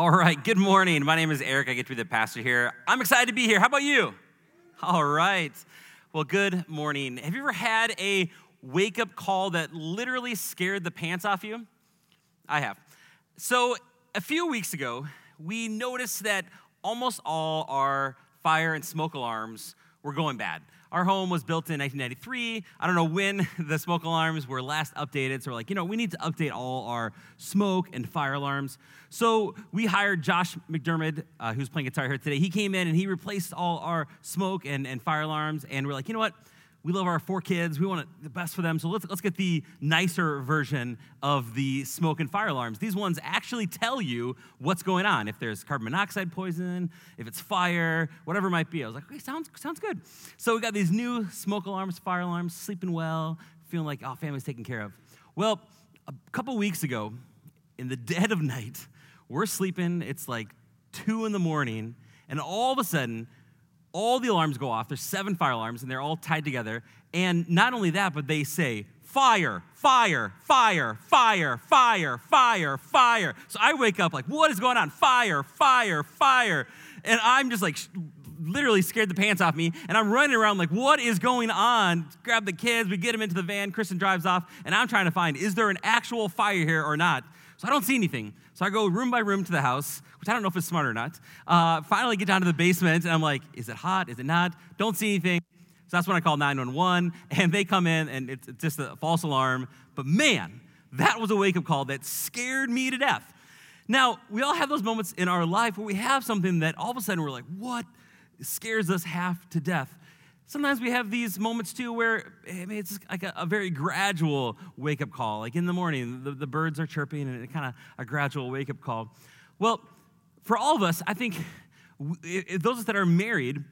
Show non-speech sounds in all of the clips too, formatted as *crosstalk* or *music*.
All right, good morning. My name is Eric. I get to be the pastor here. I'm excited to be here. How about you? All right. Well, good morning. Have you ever had a wake up call that literally scared the pants off you? I have. So, a few weeks ago, we noticed that almost all our fire and smoke alarms were going bad. Our home was built in 1993. I don't know when *laughs* the smoke alarms were last updated. So we're like, you know, we need to update all our smoke and fire alarms. So we hired Josh McDermott, uh, who's playing guitar here today. He came in and he replaced all our smoke and, and fire alarms. And we're like, you know what? We love our four kids. We want the best for them. So let's, let's get the nicer version of the smoke and fire alarms. These ones actually tell you what's going on. If there's carbon monoxide poison, if it's fire, whatever it might be. I was like, okay, sounds, sounds good. So we got these new smoke alarms, fire alarms, sleeping well, feeling like, oh, family's taken care of. Well, a couple weeks ago, in the dead of night, we're sleeping. It's like two in the morning, and all of a sudden, all the alarms go off. There's seven fire alarms, and they're all tied together. And not only that, but they say, fire, fire, fire, fire, fire, fire, fire. So I wake up like, what is going on? Fire, fire, fire. And I'm just like, literally scared the pants off me. And I'm running around like, what is going on? Grab the kids, we get them into the van. Kristen drives off, and I'm trying to find, is there an actual fire here or not? So I don't see anything. So I go room by room to the house, which I don't know if it's smart or not. Uh, finally, get down to the basement, and I'm like, is it hot? Is it not? Don't see anything. So that's when I call 911, *laughs* and they come in, and it's just a false alarm. But man, that was a wake up call that scared me to death. Now, we all have those moments in our life where we have something that all of a sudden we're like, what scares us half to death? Sometimes we have these moments too where eh, mean, it's like a, a very gradual wake up call. Like in the morning, the, the birds are chirping and it kind of a gradual wake up call. Well, for all of us, I think those that are married,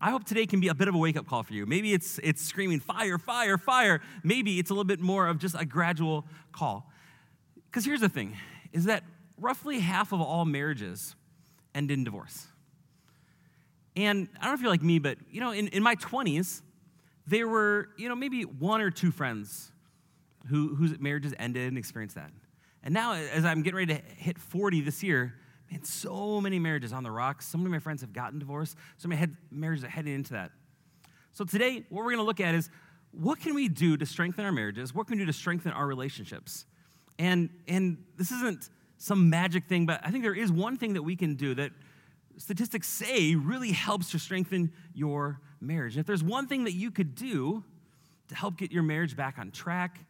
I hope today can be a bit of a wake up call for you. Maybe it's, it's screaming, fire, fire, fire. Maybe it's a little bit more of just a gradual call. Because here's the thing is that roughly half of all marriages end in divorce. And I don't know if you're like me, but you know, in, in my 20s, there were, you know, maybe one or two friends who, whose marriages ended and experienced that. And now, as I'm getting ready to hit 40 this year, man, so many marriages on the rocks. So many of my friends have gotten divorced. So many head, marriages are heading into that. So today, what we're going to look at is what can we do to strengthen our marriages? What can we do to strengthen our relationships? And, and this isn't some magic thing, but I think there is one thing that we can do that statistics say really helps to strengthen your marriage. And if there's one thing that you could do to help get your marriage back on track,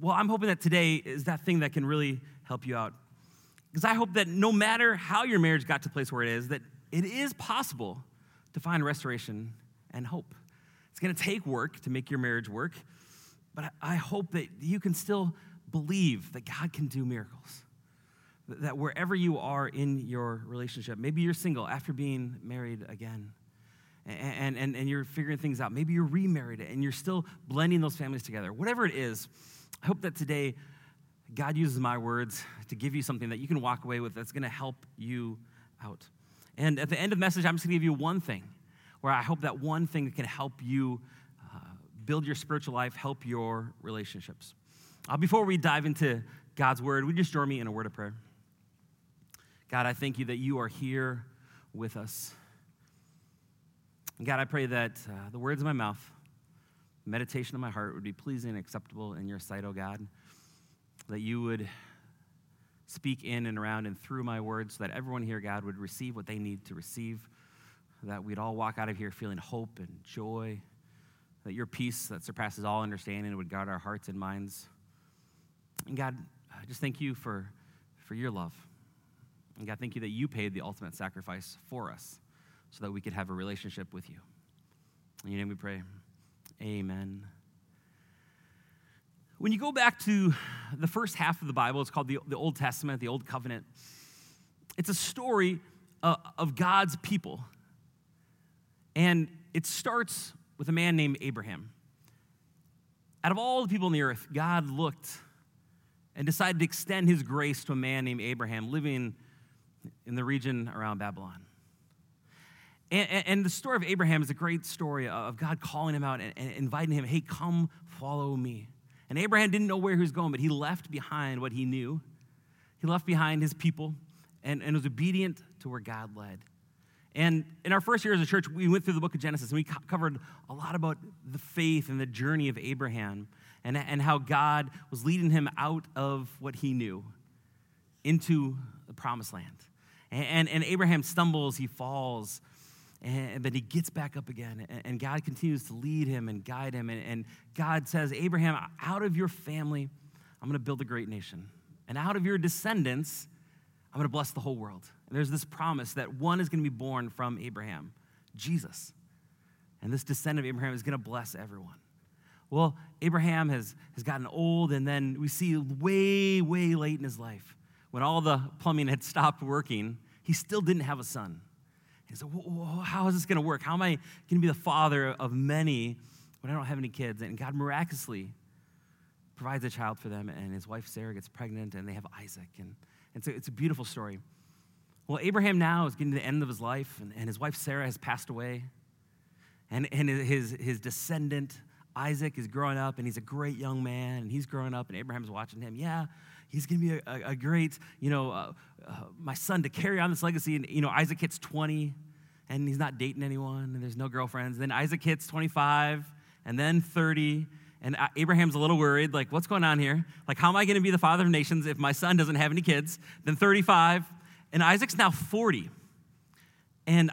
well, I'm hoping that today is that thing that can really help you out. Because I hope that no matter how your marriage got to place where it is, that it is possible to find restoration and hope. It's to take work to make your marriage work, but I hope that you can still believe that God can do miracles that wherever you are in your relationship, maybe you're single after being married again, and, and, and you're figuring things out. Maybe you're remarried and you're still blending those families together. Whatever it is, I hope that today God uses my words to give you something that you can walk away with that's going to help you out. And at the end of the message, I'm just going to give you one thing where I hope that one thing can help you uh, build your spiritual life, help your relationships. Uh, before we dive into God's word, would you just join me in a word of prayer? God, I thank you that you are here with us. God, I pray that uh, the words of my mouth, meditation of my heart would be pleasing and acceptable in your sight, O oh God. That you would speak in and around and through my words so that everyone here, God, would receive what they need to receive. That we'd all walk out of here feeling hope and joy. That your peace that surpasses all understanding would guard our hearts and minds. And God, I just thank you for, for your love. And God, thank you that you paid the ultimate sacrifice for us so that we could have a relationship with you. In your name we pray. Amen. When you go back to the first half of the Bible, it's called the, the Old Testament, the Old Covenant. It's a story uh, of God's people. And it starts with a man named Abraham. Out of all the people on the earth, God looked and decided to extend his grace to a man named Abraham living in the region around Babylon. And, and, the story of Abraham is a great story of God calling him out and, and inviting him, hey, come follow me. And Abraham didn't know where he was going, but he left behind what he knew. He left behind his people and, and was obedient to where God led. And in our first year as a church, we went through the book of Genesis and we co- covered a lot about the faith and the journey of Abraham and, and how God was leading him out of what he knew into the promised land. And, and, Abraham stumbles, he falls, and, but he gets back up again. And, and God continues to lead him and guide him. And, and God says, Abraham, out of your family, I'm going to build a great nation. And out of your descendants, I'm going to bless the whole world. And there's this promise that one is going to be born from Abraham, Jesus. And this descendant of Abraham is going to bless everyone. Well, Abraham has, has gotten old, and then we see way, way late in his life, when all the plumbing had stopped working, he still didn't have a son. He said, How is this going to work? How am I going to be the father of many when I don't have any kids? And God miraculously provides a child for them, and his wife Sarah gets pregnant, and they have Isaac. And, and so it's a beautiful story. Well, Abraham now is getting to the end of his life, and, and his wife Sarah has passed away. And, and his, his descendant, Isaac, is growing up, and he's a great young man, and he's growing up, and Abraham's watching him. Yeah, he's going to be a, a, great, you know, uh, uh, my son to carry on this legacy. And, you know, Isaac hits 20, and he's not dating anyone, and there's no girlfriends. Then Isaac hits 25, and then 30, and Abraham's a little worried, like, what's going on here? Like, how am I going to be the father of nations if my son doesn't have any kids? Then 35, and Isaac's now 40. And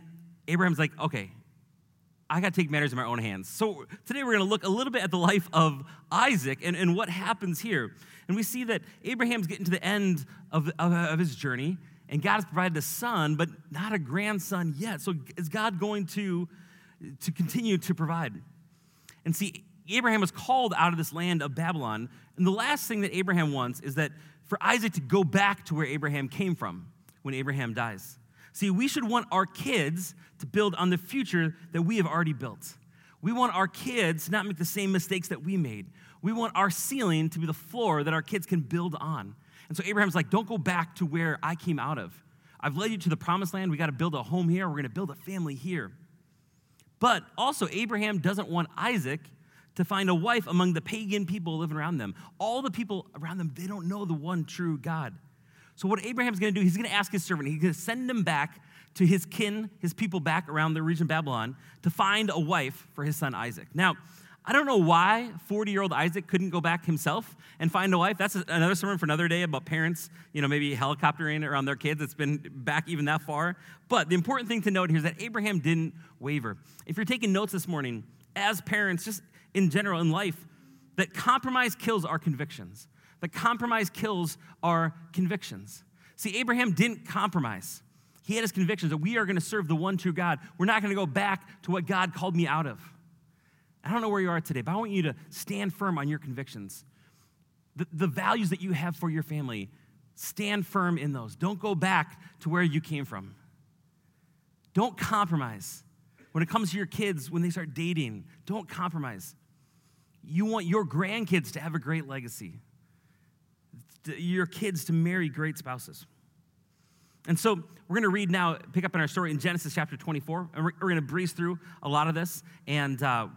Abraham's like, okay, I got to take matters in my own hands. So today we're going to look a little bit at the life of Isaac and, and what happens here. And we see that Abraham's getting to the end of, of, of his journey, and God has provided a son, but not a grandson yet. So is God going to, to continue to provide? And see, Abraham was called out of this land of Babylon. And the last thing that Abraham wants is that for Isaac to go back to where Abraham came from when Abraham dies. See, we should want our kids to build on the future that we have already built. We want our kids to not make the same mistakes that we made. We want our ceiling to be the floor that our kids can build on. And so Abraham's like, don't go back to where I came out of. I've led you to the promised land. We got to build a home here. We're going to build a family here. But also, Abraham doesn't want Isaac to find a wife among the pagan people living around them. All the people around them, they don't know the one true God. So, what Abraham's going to do, he's going to ask his servant, he's going to send him back to his kin, his people back around the region of Babylon, to find a wife for his son Isaac. Now, I don't know why 40 year old Isaac couldn't go back himself and find a wife. That's another sermon for another day about parents, you know, maybe helicoptering around their kids. It's been back even that far. But the important thing to note here is that Abraham didn't waver. If you're taking notes this morning, as parents, just in general in life, that compromise kills our convictions. But compromise kills our convictions. See, Abraham didn't compromise. He had his convictions that we are going to serve the one true God. We're not going to go back to what God called me out of. I don't know where you are today, but I want you to stand firm on your convictions. The, the values that you have for your family, stand firm in those. Don't go back to where you came from. Don't compromise. When it comes to your kids, when they start dating, don't compromise. You want your grandkids to have a great legacy your kids to marry great spouses. And so we're going to read now, pick up in our story in Genesis chapter 24, and we're, we're going to breeze through a lot of this. And uh,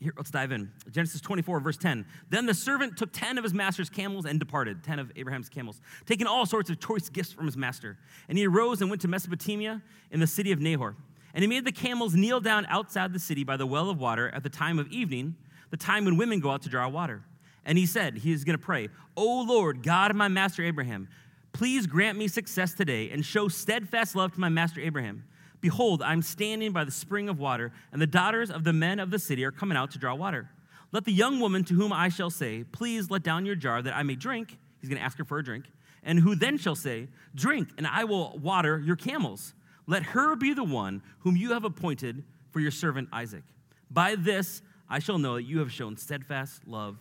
here, let's dive in. Genesis 24, verse 10. Then the servant took 10 of his master's camels and departed, 10 of Abraham's camels, taking all sorts of choice gifts from his master. And he arose and went to Mesopotamia in the city of Nahor. And he made the camels kneel down outside the city by the well of water at the time of evening, the time when women go out to draw water. And he said, he is going to pray, O Lord, God of my master Abraham, please grant me success today and show steadfast love to my master Abraham. Behold, I'm standing by the spring of water, and the daughters of the men of the city are coming out to draw water. Let the young woman to whom I shall say, Please let down your jar that I may drink, he's going to ask her for a drink, and who then shall say, Drink, and I will water your camels. Let her be the one whom you have appointed for your servant Isaac. By this I shall know that you have shown steadfast love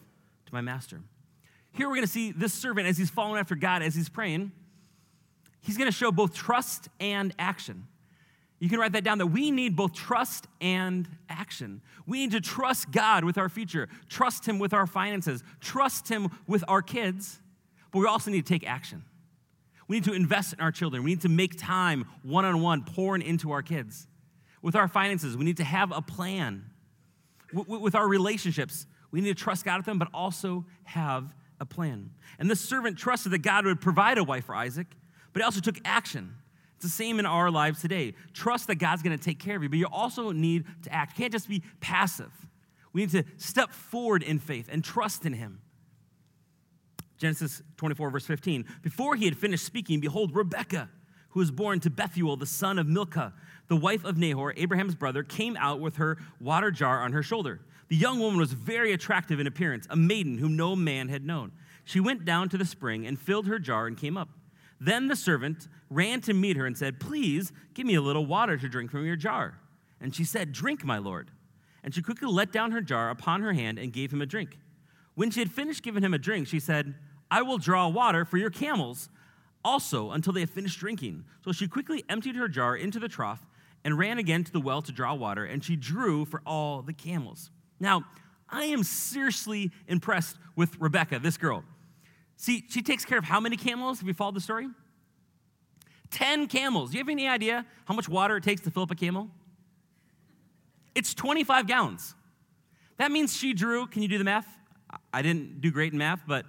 my master. Here we're going to see this servant as he's following after God, as he's praying, he's going to show both trust and action. You can write that down that we need both trust and action. We need to trust God with our future, trust Him with our finances, trust Him with our kids, but we also need to take action. We need to invest in our children. We need to make time one on one pouring into our kids. With our finances, we need to have a plan. With our relationships, we need to trust God with them, but also have a plan. And this servant trusted that God would provide a wife for Isaac, but he also took action. It's the same in our lives today. Trust that God's going to take care of you, but you also need to act. You can't just be passive. We need to step forward in faith and trust in him. Genesis 24, verse 15. Before he had finished speaking, behold, Rebekah, who was born to Bethuel, the son of Milcah, the wife of Nahor, Abraham's brother, came out with her water jar on her shoulder. The young woman was very attractive in appearance, a maiden whom no man had known. She went down to the spring and filled her jar and came up. Then the servant ran to meet her and said, Please give me a little water to drink from your jar. And she said, Drink, my lord. And she quickly let down her jar upon her hand and gave him a drink. When she had finished giving him a drink, she said, I will draw water for your camels also until they have finished drinking. So she quickly emptied her jar into the trough and ran again to the well to draw water, and she drew for all the camels. Now, I am seriously impressed with Rebecca, this girl. See, she takes care of how many camels? Have you followed the story? 10 camels. Do you have any idea how much water it takes to fill up a camel? It's 25 gallons. That means she drew, can you do the math? I didn't do great in math, but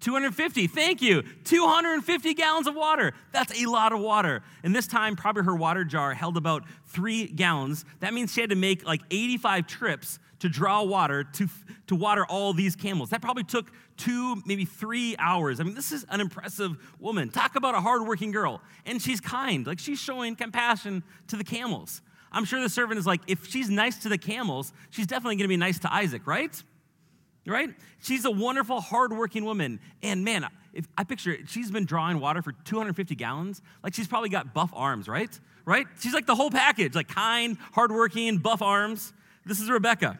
250, thank you. 250 gallons of water. That's a lot of water. And this time, probably her water jar held about three gallons. That means she had to make like 85 trips to draw water to, to water all these camels. That probably took two, maybe three hours. I mean, this is an impressive woman. Talk about a hardworking girl. And she's kind, like she's showing compassion to the camels. I'm sure the servant is like, if she's nice to the camels, she's definitely gonna be nice to Isaac, right? Right? She's a wonderful, hardworking woman. And man, if I picture it, she's been drawing water for 250 gallons. Like she's probably got buff arms, right? Right? She's like the whole package, like kind, hardworking, buff arms. This is Rebecca.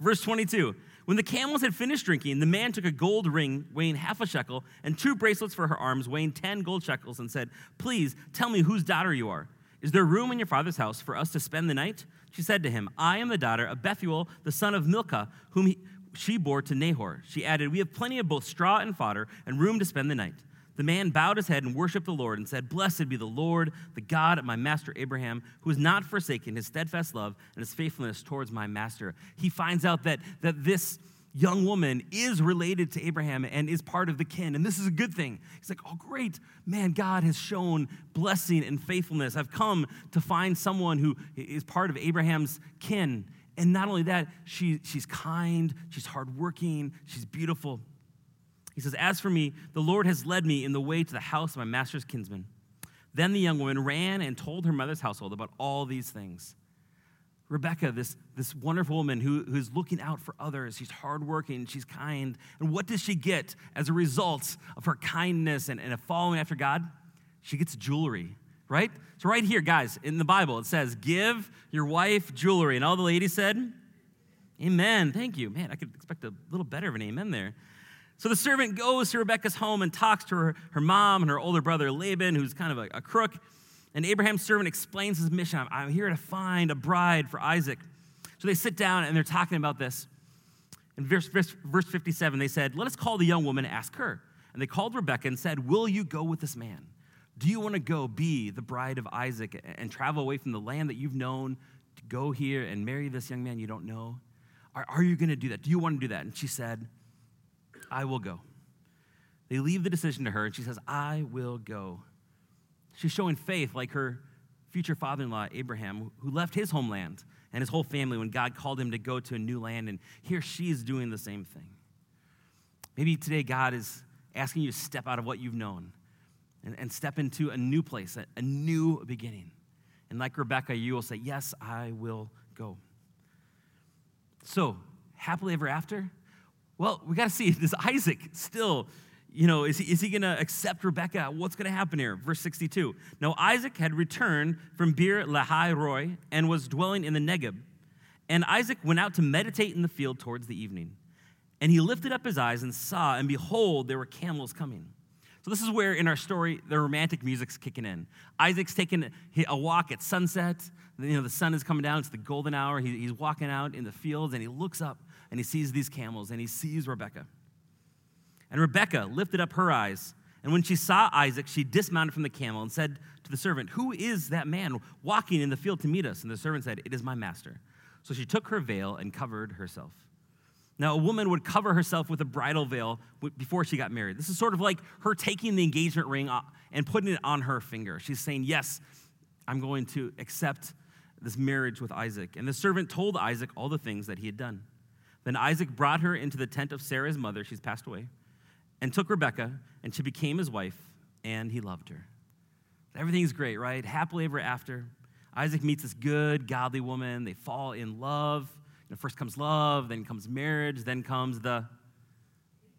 Verse 22. When the camels had finished drinking, the man took a gold ring weighing half a shekel and two bracelets for her arms weighing 10 gold shekels and said, Please tell me whose daughter you are. Is there room in your father's house for us to spend the night? She said to him, I am the daughter of Bethuel, the son of Milcah, whom he, she bore to Nahor. She added, We have plenty of both straw and fodder and room to spend the night. The man bowed his head and worshiped the Lord and said, Blessed be the Lord, the God of my master Abraham, who has not forsaken his steadfast love and his faithfulness towards my master. He finds out that, that this young woman is related to Abraham and is part of the kin. And this is a good thing. He's like, oh, great. Man, God has shown blessing and faithfulness. I've come to find someone who is part of Abraham's kin. And not only that, she, she's kind, she's hardworking, she's beautiful. He says, As for me, the Lord has led me in the way to the house of my master's kinsman. Then the young woman ran and told her mother's household about all these things. Rebecca, this, this wonderful woman who, who's looking out for others, she's hardworking, she's kind. And what does she get as a result of her kindness and, and a following after God? She gets jewelry, right? So, right here, guys, in the Bible, it says, Give your wife jewelry. And all the ladies said, Amen. Thank you. Man, I could expect a little better of an amen there. So the servant goes to Rebecca's home and talks to her, her mom and her older brother Laban, who's kind of a, a crook. And Abraham's servant explains his mission I'm, I'm here to find a bride for Isaac. So they sit down and they're talking about this. In verse, verse, verse 57, they said, Let us call the young woman and ask her. And they called Rebecca and said, Will you go with this man? Do you want to go be the bride of Isaac and travel away from the land that you've known to go here and marry this young man you don't know? Are, are you going to do that? Do you want to do that? And she said, I will go. They leave the decision to her, and she says, I will go. She's showing faith like her future father in law, Abraham, who left his homeland and his whole family when God called him to go to a new land. And here she is doing the same thing. Maybe today God is asking you to step out of what you've known and, and step into a new place, a, a new beginning. And like Rebecca, you will say, Yes, I will go. So, happily ever after, well, we got to see, *laughs* does Isaac still, you know, is he, is he going to accept Rebecca? What's going to happen here? Verse 62. Now, Isaac had returned from Beer Lahai Roi and was dwelling in the Negeb. And Isaac went out to meditate in the field towards the evening. And he lifted up his eyes and saw, and behold, there were camels coming. So, this is where in our story the romantic music's kicking in. Isaac's taking a walk at sunset. You know, the sun is coming down, it's the golden hour. he's walking out in the fields, and he looks up and he sees these camels and he sees Rebecca. And Rebecca lifted up her eyes, and when she saw Isaac, she dismounted from the camel and said to the servant, Who is that man walking in the field to meet us? And the servant said, It is my master. So she took her veil and covered herself. Now, a woman would cover herself with a bridal veil before she got married. This is sort of like her taking the engagement ring uh, and putting it on her finger. She's saying, Yes, I'm going to accept this marriage with Isaac. And the servant told Isaac all the things that he had done. Then Isaac brought her into the tent of Sarah's mother, she's passed away, and took Rebekah, and she became his wife, and he loved her. Everything's great, right? Happily ever after. Isaac meets this good, godly woman. They fall in love. First comes love, then comes marriage, then comes the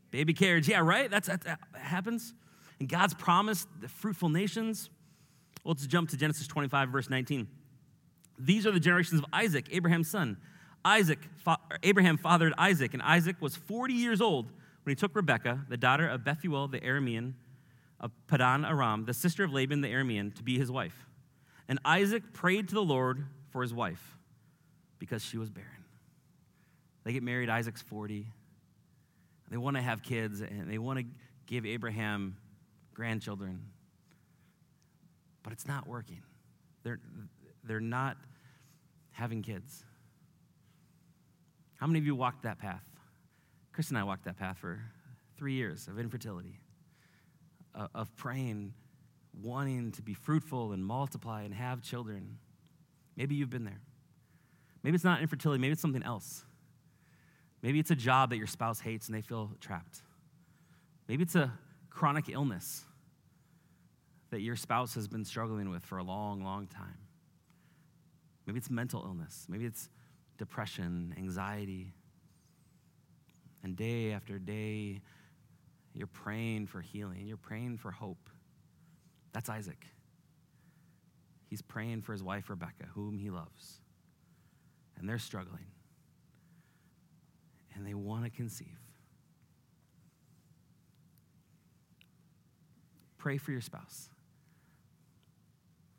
baby carriage. Yeah, right? That's, that happens. And God's promised the fruitful nations. Well, let's jump to Genesis 25, verse 19. These are the generations of Isaac, Abraham's son. Isaac, fa- Abraham fathered Isaac, and Isaac was 40 years old when he took Rebekah, the daughter of Bethuel the Aramean of Padan Aram, the sister of Laban the Aramean, to be his wife. And Isaac prayed to the Lord for his wife because she was barren. They get married, Isaac's 40. They want to have kids, and they want to give Abraham grandchildren. But it's not working. They're, they're not having kids. How many of you walked that path? Chris and I walked that path for three years of infertility, of praying, wanting to be fruitful and multiply and have children. Maybe you've been there. Maybe it's not infertility, maybe it's something else. Maybe it's a job that your spouse hates and they feel trapped. Maybe it's a chronic illness that your spouse has been struggling with for a long, long time. Maybe it's mental illness. Maybe it's depression, anxiety. And day after day, you're praying for healing, you're praying for hope. That's Isaac. He's praying for his wife, Rebecca, whom he loves. And they're struggling. And they want to conceive. Pray for your spouse.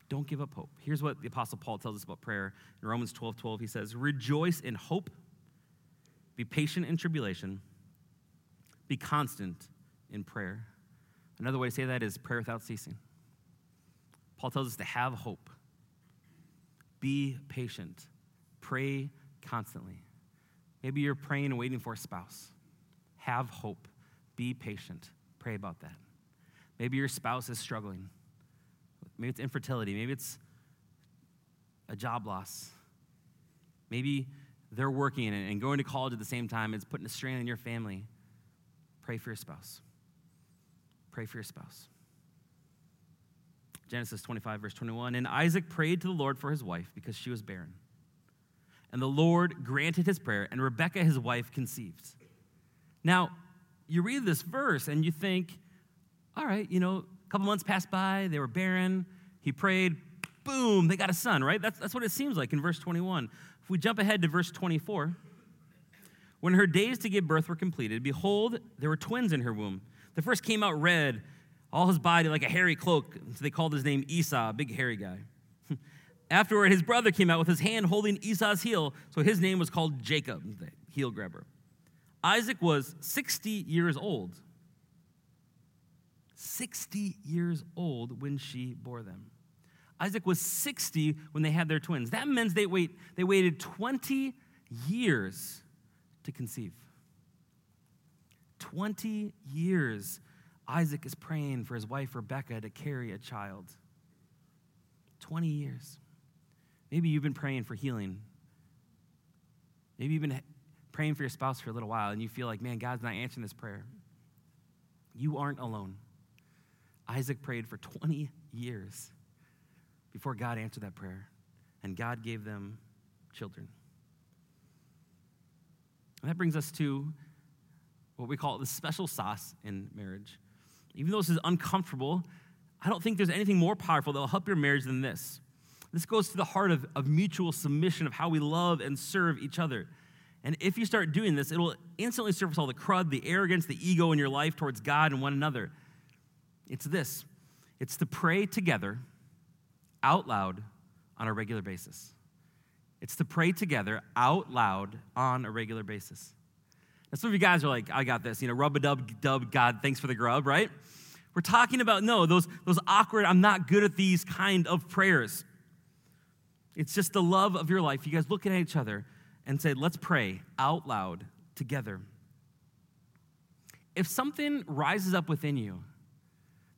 Don't give up hope. Here's what the Apostle Paul tells us about prayer. In Romans 12 12, he says, Rejoice in hope, be patient in tribulation, be constant in prayer. Another way to say that is prayer without ceasing. Paul tells us to have hope, be patient, pray constantly. Maybe you're praying and waiting for a spouse. Have hope, be patient, pray about that. Maybe your spouse is struggling Maybe it's infertility. Maybe it's a job loss. Maybe they're working and going to college at the same time. It's putting a strain on your family. Pray for your spouse. Pray for your spouse. Genesis 25, verse 21. And Isaac prayed to the Lord for his wife because she was barren. And the Lord granted his prayer, and Rebekah, his wife, conceived. Now, you read this verse and you think, all right, you know, a couple months passed by, they were barren. He prayed, boom, they got a son, right? That's, that's what it seems like in verse 21. If we jump ahead to verse 24, when her days to give birth were completed, behold, there were twins in her womb. The first came out red, all his body like a hairy cloak. So they called his name Esau, big hairy guy. Afterward, his brother came out with his hand holding Esau's heel, so his name was called Jacob, the heel grabber. Isaac was 60 years old 60 years old when she bore them. Isaac was 60 when they had their twins. That means they, wait, they waited 20 years to conceive. 20 years Isaac is praying for his wife Rebecca to carry a child. 20 years. Maybe you've been praying for healing. Maybe you've been praying for your spouse for a little while and you feel like, man, God's not answering this prayer. You aren't alone. Isaac prayed for 20 years before God answered that prayer, and God gave them children. And that brings us to what we call the special sauce in marriage. Even though this is uncomfortable, I don't think there's anything more powerful that will help your marriage than this. This goes to the heart of, of mutual submission, of how we love and serve each other. And if you start doing this, it'll instantly surface all the crud, the arrogance, the ego in your life towards God and one another. It's this it's to pray together out loud on a regular basis. It's to pray together out loud on a regular basis. Now, some of you guys are like, I got this, you know, rub a dub, dub, God, thanks for the grub, right? We're talking about, no, those, those awkward, I'm not good at these kind of prayers. It's just the love of your life. You guys looking at each other and say, let's pray out loud together. If something rises up within you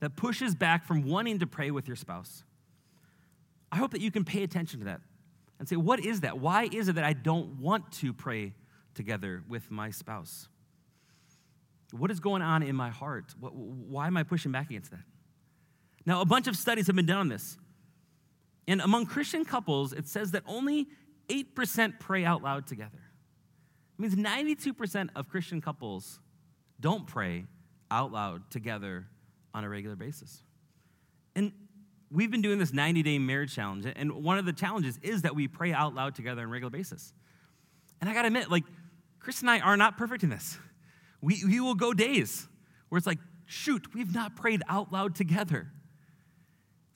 that pushes back from wanting to pray with your spouse, I hope that you can pay attention to that and say, What is that? Why is it that I don't want to pray together with my spouse? What is going on in my heart? Why am I pushing back against that? Now, a bunch of studies have been done on this. And among Christian couples, it says that only 8% pray out loud together. It means 92% of Christian couples don't pray out loud together on a regular basis. And we've been doing this 90 day marriage challenge, and one of the challenges is that we pray out loud together on a regular basis. And I gotta admit, like, Chris and I are not perfect in this. We, we will go days where it's like, shoot, we've not prayed out loud together.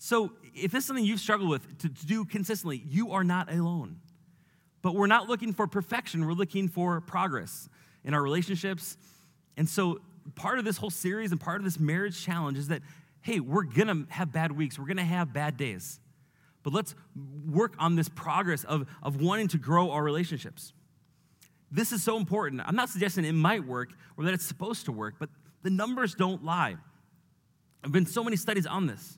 So if this is something you've struggled with to, do consistently, you are not alone. But we're not looking for perfection, we're looking for progress in our relationships. And so part of this whole series and part of this marriage challenge is that, hey, we're gonna have bad weeks, we're gonna have bad days. But let's work on this progress of, of wanting to grow our relationships. This is so important. I'm not suggesting it might work or that it's supposed to work, but the numbers don't lie. There have been so many studies on this.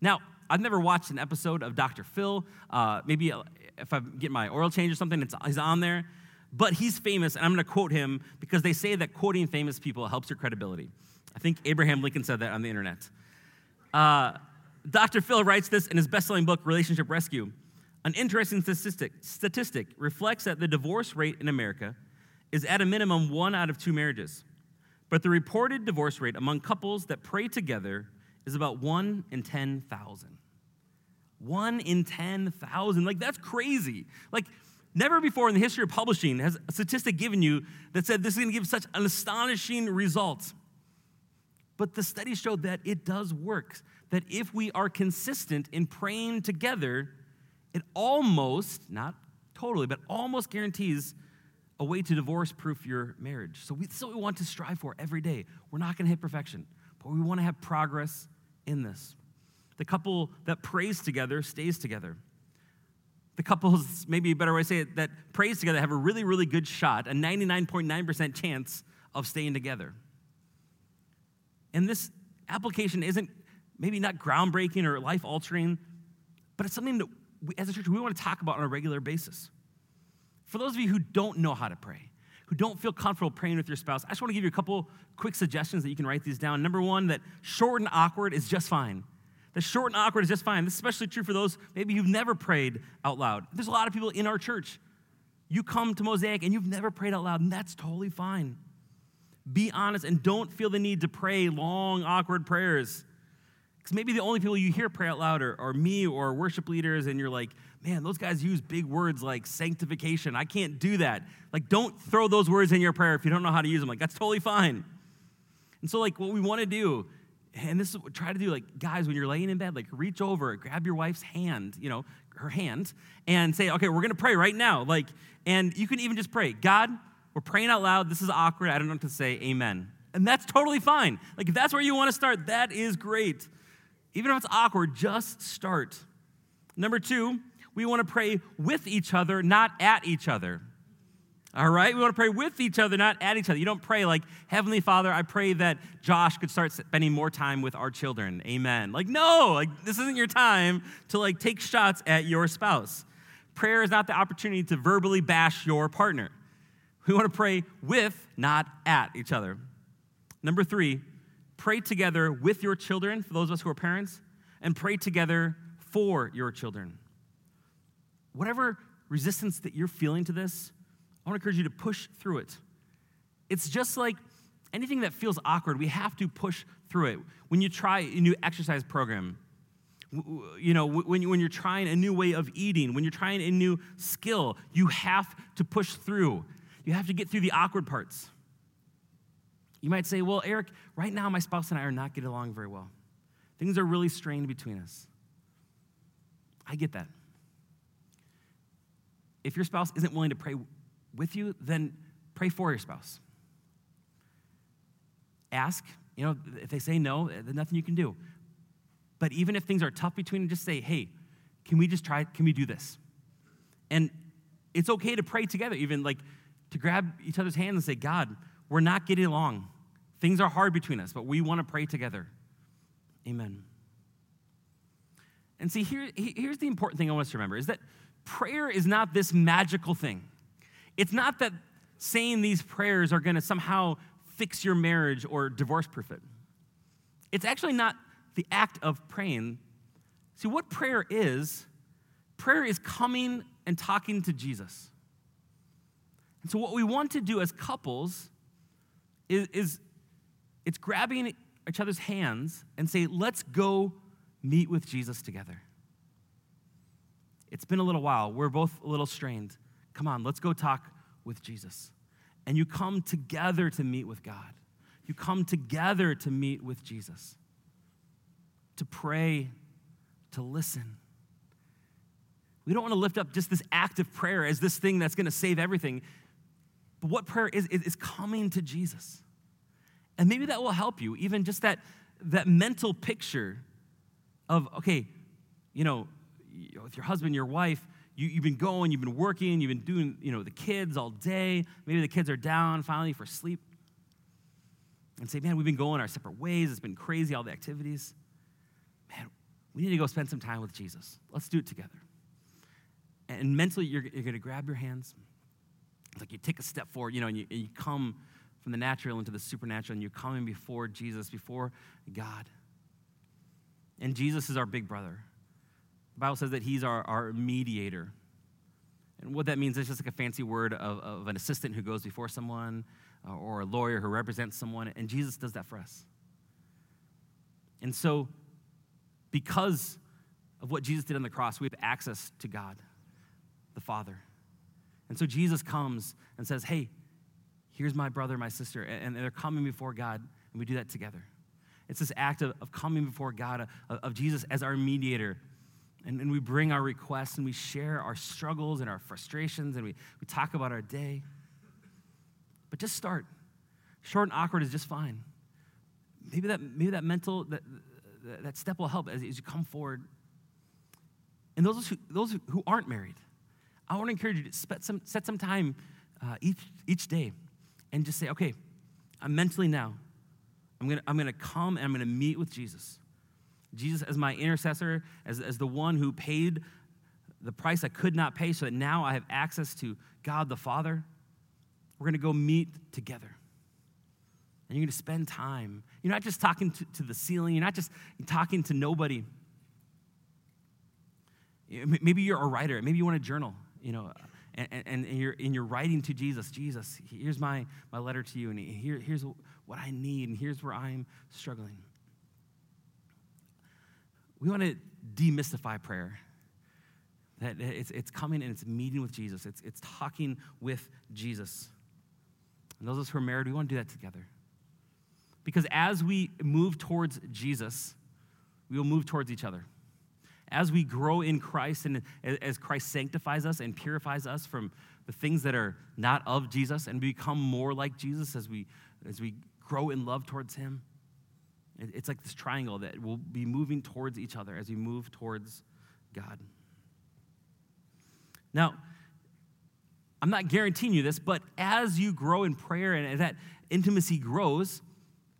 Now, I've never watched an episode of Dr. Phil. Uh, maybe if I get my oil change or something, it's, he's on there. But he's famous, and I'm going to quote him because they say that quoting famous people helps your credibility. I think Abraham Lincoln said that on the internet. Uh, Dr. Phil writes this in his best selling book, Relationship Rescue. An interesting statistic, statistic reflects that the divorce rate in America is at a minimum one out of two marriages. But the reported divorce rate among couples that pray together is about one in 10,000. One in 10,000. Like, that's crazy. Like, never before in the history of publishing has a statistic given you that said this is going to give such an astonishing result. But the study showed that it does work, that if we are consistent in praying together, it almost, not totally, but almost guarantees a way to divorce proof your marriage. So we, what we want to strive for every day. We're not going to hit perfection, but we want to have progress in this. The couple that prays together stays together. The couples, maybe a better way to say it, that prays together have a really, really good shot, a 99.9% chance of staying together. And this application isn't maybe not groundbreaking or life altering, but it's something that we, as a church, we want to talk about on a regular basis. For those of you who don't know how to pray, who don't feel comfortable praying with your spouse, I just want to give you a couple quick suggestions that you can write these down. Number one, that short and awkward is just fine. That short and awkward is just fine. This is especially true for those maybe who've never prayed out loud. There's a lot of people in our church. You come to Mosaic and you've never prayed out loud, and that's totally fine. Be honest and don't feel the need to pray long, awkward prayers. Because maybe the only people you hear pray out loud are, are me or worship leaders, and you're like, man, those guys use big words like sanctification. I can't do that. Like, don't throw those words in your prayer if you don't know how to use them. Like, that's totally fine. And so, like, what we want to do, and this is what try to do, like, guys, when you're laying in bed, like, reach over, grab your wife's hand, you know, her hand, and say, okay, we're going to pray right now. Like, and you can even just pray, God, we're praying out loud. This is awkward. I don't know what to say. Amen. And that's totally fine. Like, if that's where you want to start, that is great. Even if it's awkward, just start. Number two, we want to pray with each other, not at each other. All right? We want to pray with each other, not at each other. You don't pray like, Heavenly Father, I pray that Josh could start spending more time with our children. Amen. Like, no, like this isn't your time to like take shots at your spouse. Prayer is not the opportunity to verbally bash your partner. We want to pray with, not at each other. Number three, pray together with your children, for those of us who are parents, and pray together for your children. Whatever resistance that you're feeling to this, I want to encourage you to push through it. It's just like anything that feels awkward, we have to push through it. When you try a new exercise program, you know, when, when you're trying a new way of eating, when you're trying a new skill, you have to push through. You have to get through the awkward parts. You might say, well, Eric, right now my spouse and I are not getting along very well. Things are really strained between us. I get that. If your spouse isn't willing to pray with you, then pray for your spouse. Ask, you know, if they say no, eh, there's nothing you can do. But even if things are tough between them, just say, hey, can we just try, can we do this? And it's okay to pray together, even like to grab each other's hands and say, God, we're not getting along. Things are hard between us, but we want to pray together. Amen. And see, here, here's the important thing I want us to remember is that prayer is not this magical thing. It's not that saying these prayers are going to somehow fix your marriage or divorce proof it. It's actually not the act of praying. See, what prayer is, prayer is coming and talking to Jesus. And so, what we want to do as couples is, is it's grabbing each other's hands and say, let's go meet with Jesus together. It's been a little while. We're both a little strained. Come on, let's go talk with Jesus. And you come together to meet with God. You come together to meet with Jesus, to pray, to listen. We don't want to lift up just this act of prayer as this thing that's going to save everything. But what prayer is, is coming to Jesus. And maybe that will help you, even just that, that mental picture of, okay, you know, with your husband, your wife, you, you've been going, you've been working, you've been doing, you know, the kids all day. Maybe the kids are down finally for sleep. And say, man, we've been going our separate ways. It's been crazy, all the activities. Man, we need to go spend some time with Jesus. Let's do it together. And mentally, you're, you're going to grab your hands. It's like you take a step forward, you know, and you, and you come from the natural into the supernatural, and you're coming before Jesus, before God. And Jesus is our big brother. Bible says that he's our, our mediator. And what that means is just like a fancy word of, of an assistant who goes before someone uh, or a lawyer who represents someone. And Jesus does that for us. And so, because of what Jesus did on the cross, we have access to God, the Father. And so Jesus comes and says, Hey, here's my brother, my sister. And they're coming before God, and we do that together. It's this act of, of coming before God, of, of Jesus as our mediator. And, and we bring our requests and we share our struggles and our frustrations and we, we talk about our day. But just start. Short and awkward is just fine. Maybe that, maybe that mental, that, that step will help as, as you come forward. And those who, those who aren't married, I want to encourage you to set some, set some time uh, each, each day and just say, okay, I'm mentally now I'm gonna, I'm gonna come and I'm gonna meet with Jesus. Jesus as my intercessor, as, as the one who paid the price I could not pay, so that now I have access to God the Father. We're gonna go meet together. And you're gonna spend time. You're not just talking to, to the ceiling, you're not just talking to nobody. Maybe you're a writer, maybe you want to journal, you know, and, and, and, you're, and you're writing to Jesus, Jesus, here's my, my letter to you, and here, here's what I need, and here's where I'm struggling. We want to demystify prayer. That it's, it's coming and it's meeting with Jesus, it's, it's talking with Jesus. And those of us who are married, we want to do that together. Because as we move towards Jesus, we will move towards each other. As we grow in Christ and as Christ sanctifies us and purifies us from the things that are not of Jesus and become more like Jesus as we, as we grow in love towards Him. It's like this triangle that will be moving towards each other as we move towards God. Now, I'm not guaranteeing you this, but as you grow in prayer and as that intimacy grows,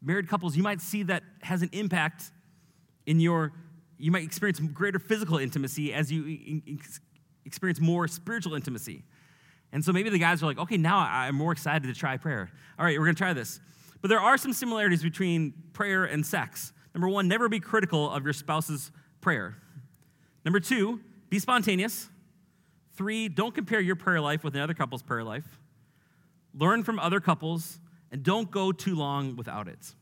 married couples, you might see that has an impact in your, you might experience greater physical intimacy as you experience more spiritual intimacy. And so maybe the guys are like, okay, now I'm more excited to try prayer. All right, we're gonna try this. But there are some similarities between prayer and sex. Number one, never be critical of your spouse's prayer. Number two, be spontaneous. Three, don't compare your prayer life with another couple's prayer life. Learn from other couples and don't go too long without it.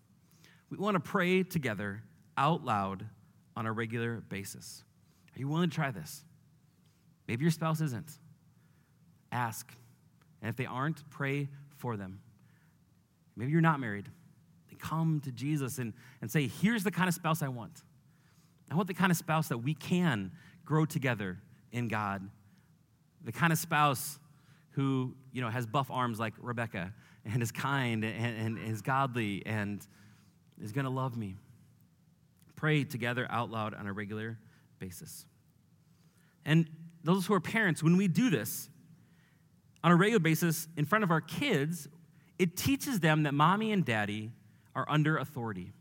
We want to pray together out loud on a regular basis. Are you willing to try this? Maybe your spouse isn't. Ask. And if they aren't, pray for them. Maybe you're not married. Then come to Jesus and, and say, here's the kind of spouse I want. I want the kind of spouse that we can grow together in God. The kind of spouse who, you know, has buff arms like Rebecca and is kind and, and is godly and is going to love me. Pray together out loud on a regular basis. And those who are parents, when we do this, on a regular basis in front of our kids, it teaches them that mommy and daddy are under authority.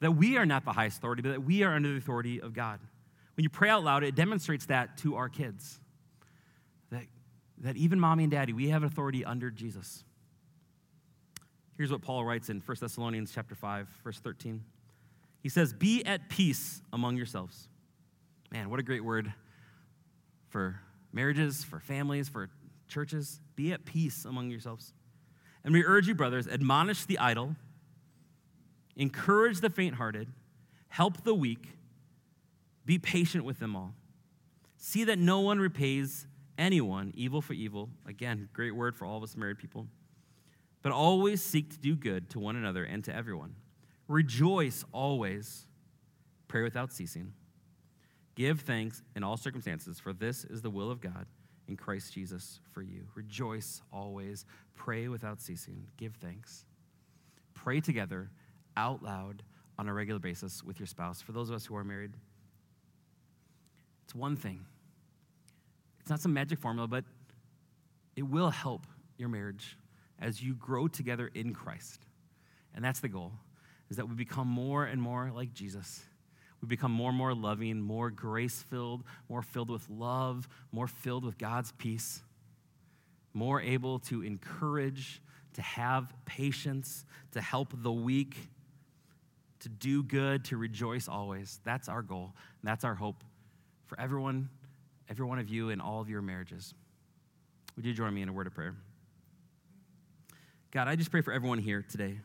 That we are not the highest authority, but that we are under the authority of God. When you pray out loud, it demonstrates that to our kids. That, that even mommy and daddy, we have authority under Jesus. Here's what Paul writes in 1 Thessalonians chapter 5, verse 13. He says, Be at peace among yourselves. Man, what a great word for marriages, for families, for churches. Be at peace among yourselves. And we urge you, brothers, admonish the idle, encourage the faint hearted, help the weak, be patient with them all. See that no one repays anyone evil for evil. Again, great word for all of us married people but always seek to do good to one another and to everyone. Rejoice always, pray without ceasing. Give thanks in all circumstances, for this is the will of God in Christ Jesus for you. Rejoice always, pray without ceasing, give thanks. Pray together out loud on a regular basis with your spouse. For those of us who are married, it's one thing. It's not some magic formula, but it will help your marriage as you grow together in Christ. And that's the goal, is that we become more and more like Jesus. We become more and more loving, more grace filled, more filled with love, more filled with God's peace, more able to encourage, to have patience, to help the weak, to do good, to rejoice always. That's our goal. That's our hope for everyone, every one of you in all of your marriages. Would you join me in a word of prayer? God, I just pray for everyone here today.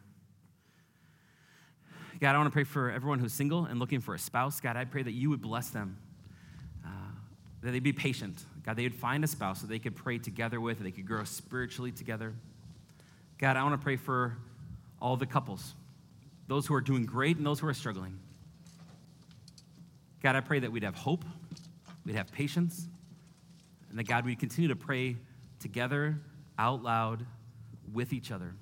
God, I want to pray for everyone who's single and looking for a spouse. God, I pray that you would bless them, uh, that they'd be patient. God, they would find a spouse that they could pray together with, that they could grow spiritually together. God, I want to pray for all the couples, those who are doing great and those who are struggling. God, I pray that we'd have hope, we'd have patience, and that God, we'd continue to pray together, out loud, with each other.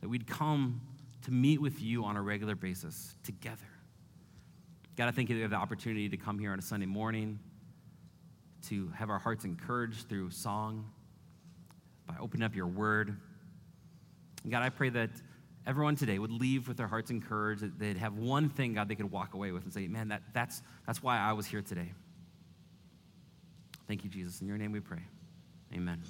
That we'd come to meet with you on a regular basis together. God, I thank you that we have the opportunity to come here on a Sunday morning, to have our hearts encouraged through song, by opening up your word. And God, I pray that everyone today would leave with their hearts encouraged, that they'd have one thing, God, they could walk away with and say, man, that, that's, that's why I was here today. Thank you, Jesus. In your name we pray. Amen.